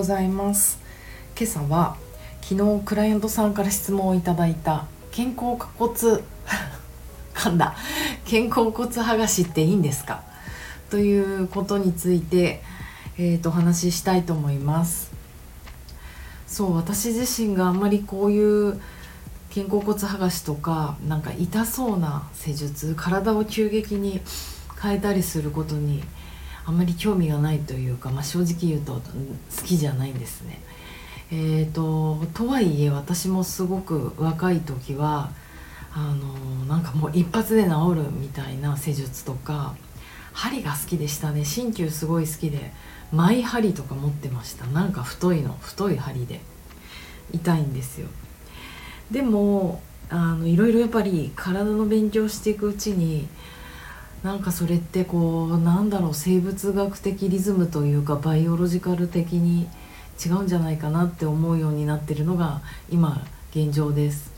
ございます。今朝は昨日クライアントさんから質問をいただいた肩甲骨 噛んだ。肩甲骨剥がしっていいんですか？ということについて、えーと、お話ししたいと思います。そう私自身があんまりこういう肩甲骨剥がしとかなんか痛そうな施術体を急激に変えたりすることにあまり興味がないというか、まあ、正直言うと好きじゃないんですね。えーと、とはいえ私もすごく若い時はあのなんかもう一発で治るみたいな施術とか針が好きでしたね。鍼灸すごい好きでマイ針とか持ってました。なんか太いの太い針で。痛いんですよ。でもあのいろいろやっぱり体の勉強していくうちになんかそれってこうなんだろう生物学的リズムというかバイオロジカル的に違うんじゃないかなって思うようになってるのが今現状です。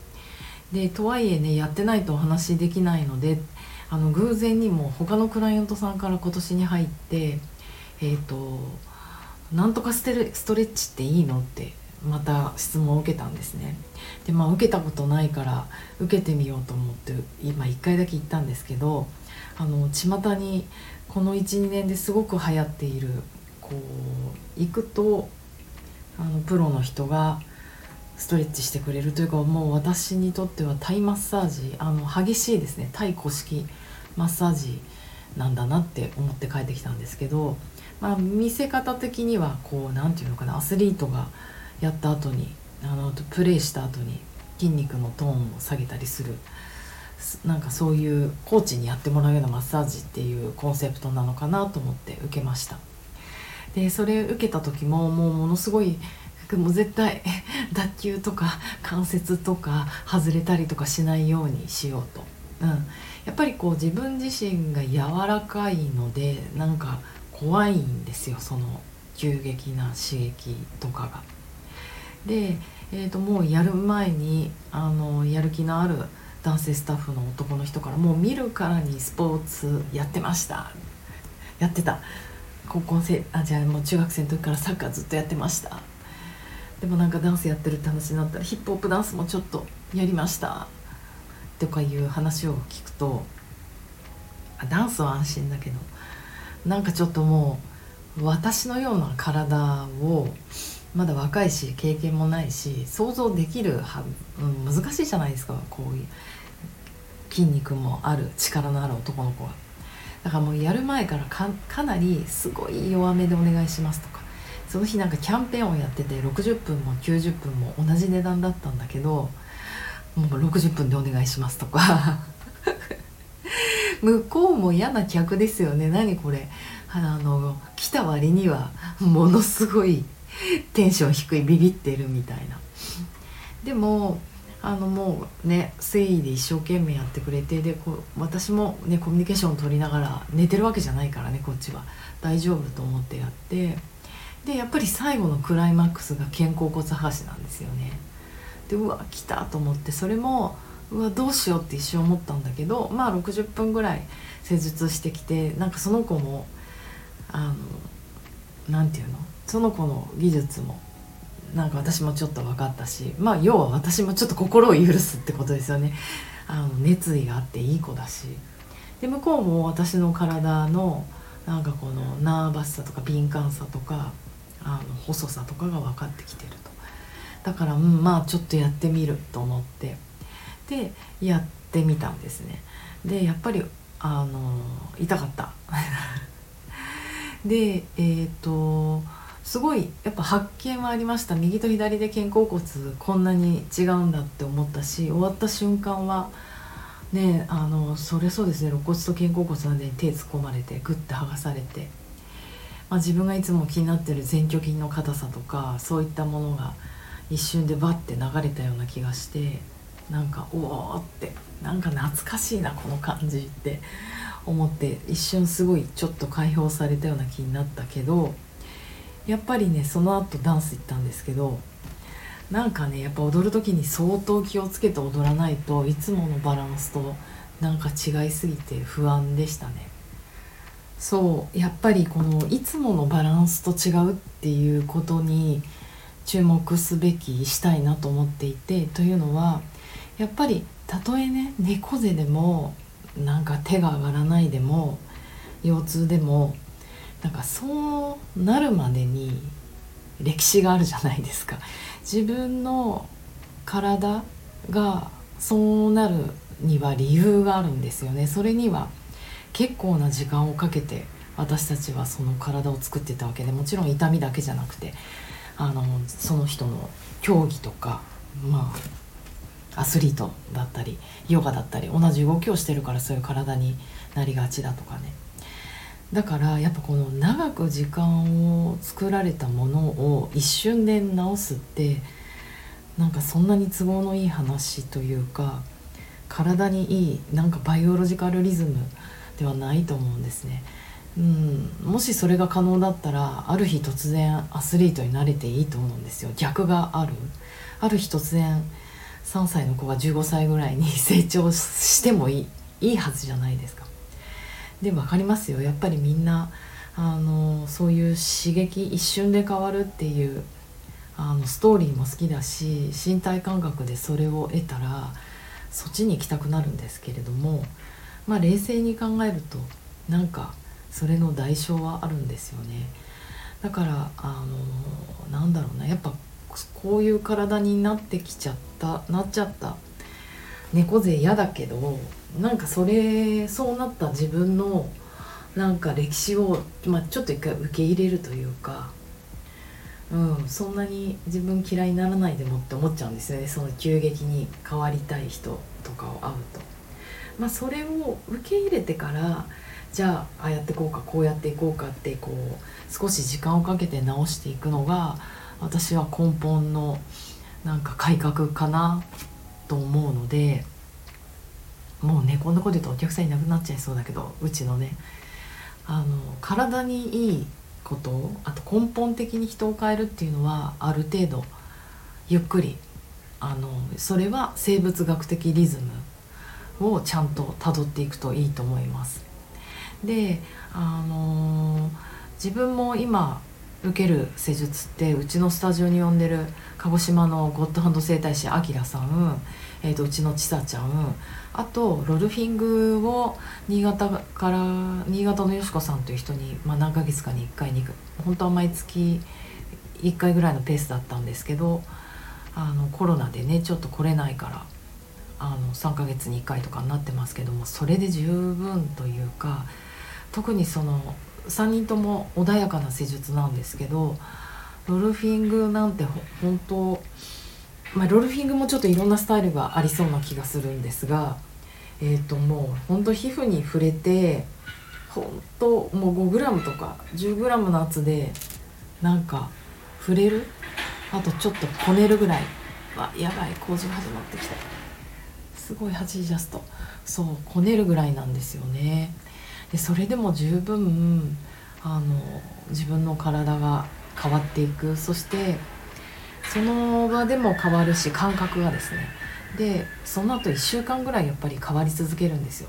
でとはいえねやってないとお話できないのであの偶然にも他のクライアントさんから今年に入ってえっ、ー、と「なんとかステレストレッチっていいの?」ってまた質問を受けたんですね。でまあ受けたことないから受けてみようと思って今1回だけ行ったんですけどあの巷にこの12年ですごく流行っているこう行くとあのプロの人がストレッチしてくれるというかもう私にとってはタイマッサージあの激しいですね。タイ古式マッサージなんだなって思って帰ってきたんですけど、まあ、見せ方的にはこう何て言うのかなアスリートがやった後にあのプレーした後に筋肉のトーンを下げたりする。なんかそういうコーチにやってもらうようなマッサージっていうコンセプトなのかなと思って受けました。でそれ受けた時ももうものすごいもう絶対脱臼とか関節とか外れたりとかしないようにしようと、うん、やっぱりこう自分自身が柔らかいのでなんか怖いんですよその急激な刺激とかが。で、えー、ともうやる前にあのやる気のある男性スタッフの男の人からもう見るからにスポーツやってました。やってた。高校生あじゃあもう中学生の時からサッカーずっとやってました。でもなんかダンスやってるって話になったらヒップホップダンスもちょっとやりました。とかいう話を聞くとダンスは安心だけどなんかちょっともう私のような体をまだ若いし経験もないし想像できるは、うん、難しいじゃないですかこういう筋肉もある力のある男の子は。だからもうやる前からかかなりすごい弱めでお願いしますとか。その日なんかキャンペーンをやってて60分も90分も同じ値段だったんだけどもう60分でお願いしますとか。向こうも嫌な客ですよね。何これ。あの来た割にはものすごいテンション低いビビってるみたいな。でもあのもうね誠意で一生懸命やってくれてでこう私もねコミュニケーションを取りながら寝てるわけじゃないからねこっちは。大丈夫と思ってやって。でやっぱり最後のクライマックスが肩甲骨剥がしなんですよね。でうわ来たと思ってそれもうわどうしようって一瞬思ったんだけどまあ60分ぐらい施術してきてなんかその子もあの何て言うの？その子の技術もなんか私もちょっと分かったしまあ要は私もちょっと心を許すってことですよね。あの熱意があっていい子だし。で向こうも私の体のなんかこのナーバスさとか敏感さとかあの細さとかが分かってきてると。だから、うん、まあちょっとやってみると思って。でやってみたんですね。でやっぱりあの痛かった。でえっ、ー、とすごいやっぱ発見はありました。右と左で肩甲骨こんなに違うんだって思ったし終わった瞬間はねあのそれそうですね肋骨と肩甲骨なんで手突っ込まれてグッて剥がされて、まあ、自分がいつも気になってる前鋸筋の硬さとかそういったものが一瞬でバッて流れたような気がしてなんかおおってなんか懐かしいなこの感じって思って一瞬すごいちょっと解放されたような気になったけどやっぱりねその後ダンス行ったんですけどなんかねやっぱ踊る時に相当気をつけて踊らないといつものバランスとなんか違いすぎて不安でしたね。そうやっぱりこのいつものバランスと違うっていうことに注目すべきしたいなと思っていてというのはやっぱりたとえね猫背でもなんか手が上がらないでも腰痛でもなんかそうなるまでに歴史があるじゃないですか。自分の体がそうなるには理由があるんですよね。それには結構な時間をかけて私たちはその体を作ってたわけでもちろん痛みだけじゃなくてあのその人の競技とかまあアスリートだったりヨガだったり同じ動きをしてるからそういう体になりがちだとかね。だからやっぱこの長く時間を作られたものを一瞬で直すってなんかそんなに都合のいい話というか体にいいなんかバイオロジカルリズムではないと思うんですね。うん、もしそれが可能だったらある日突然アスリートになれていいと思うんですよ。逆がある。ある日突然3歳の子が15歳ぐらいに 成長してもいいいいはずじゃないですか。でも分かりますよ。やっぱりみんなあのそういう刺激一瞬で変わるっていうあのストーリーも好きだし身体感覚でそれを得たらそっちに行きたくなるんですけれどもまあ冷静に考えるとなんかそれの代償はあるんですよね。だからあのなんだろうな。やっぱこういう体になってきちゃったなっちゃった猫背嫌だけどなんかそれそうなった自分のなんか歴史を、まあ、ちょっと一回受け入れるというか、うん、そんなに自分嫌いにならないでもって思っちゃうんですよねその急激に変わりたい人とかを会うと。まあ、それを受け入れてからじゃあああやっていこうかこうやっていこうかってこう少し時間をかけて直していくのが私は根本のなんか改革かなと思うのでもうねこんなこと言うとお客さんいなくなっちゃいそうだけどうちのねあの体にいいことあと根本的に人を変えるっていうのはある程度ゆっくりあのそれは生物学的リズムをちゃんとたどっていくといいと思います。であの自分も今受ける施術ってうちのスタジオに呼んでる鹿児島のゴッドハンド整体師あきらさん、えーと、うちのちさちゃんあとロルフィングを新潟から新潟のよしこさんという人に、まあ、何ヶ月かに1回2回本当は毎月1回ぐらいのペースだったんですけどあのコロナでねちょっと来れないからあの3ヶ月に1回とかになってますけどもそれで十分というか特にその3人とも穏やかな施術なんですけどロルフィングなんて本当まあ、ロルフィングもちょっといろんなスタイルがありそうな気がするんですがえ、ー、ともう本当皮膚に触れて本当もう 5g とか 10g の圧でなんか触れる？あとちょっとこねるぐらい。あやばい工事が始まってきた。すごい8時ジャストそうこねるぐらいなんですよね。でそれでも十分あの自分の体が変わっていく。そしてその場でも変わるし感覚がですね。でその後1週間ぐらいやっぱり変わり続けるんですよ。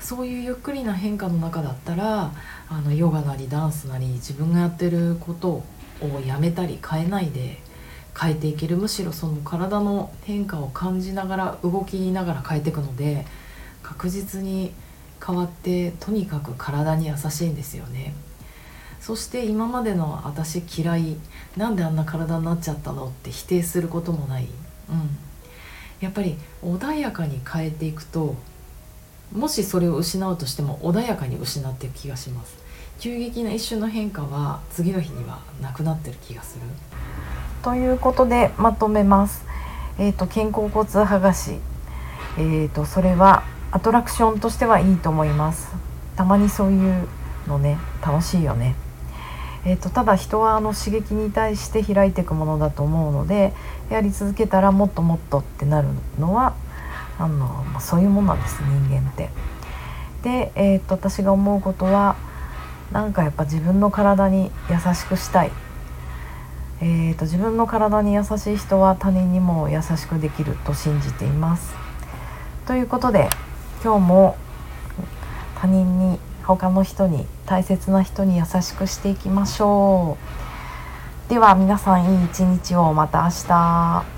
そういうゆっくりな変化の中だったらあのヨガなりダンスなり自分がやってることをやめたり変えないで変えていける。むしろその体の変化を感じながら動きながら変えていくので確実に変わってとにかく体に優しいんですよね。そして今までの私嫌いなんであんな体になっちゃったのって否定することもない、うん、やっぱり穏やかに変えていくともしそれを失うとしても穏やかに失っていく気がします。急激な一瞬の変化は次の日にはなくなってる気がする。ということでまとめます。えっ、ー、と肩甲骨剥がし。えっ、ー、とそれはアトラクションとしてはいいと思いますたまにそういうのね楽しいよねえーと、ただ人はあの刺激に対して開いていくものだと思うのでやり続けたらもっともっとってなるのはあの、そういうものなんです人間って。で、えーと、私が思うことはなんかやっぱ自分の体に優しくしたい、えーと自分の体に優しい人は他人にも優しくできると信じています。ということで今日も他人に他の人に大切な人に優しくしていきましょう。では皆さんいい一日を。また明日。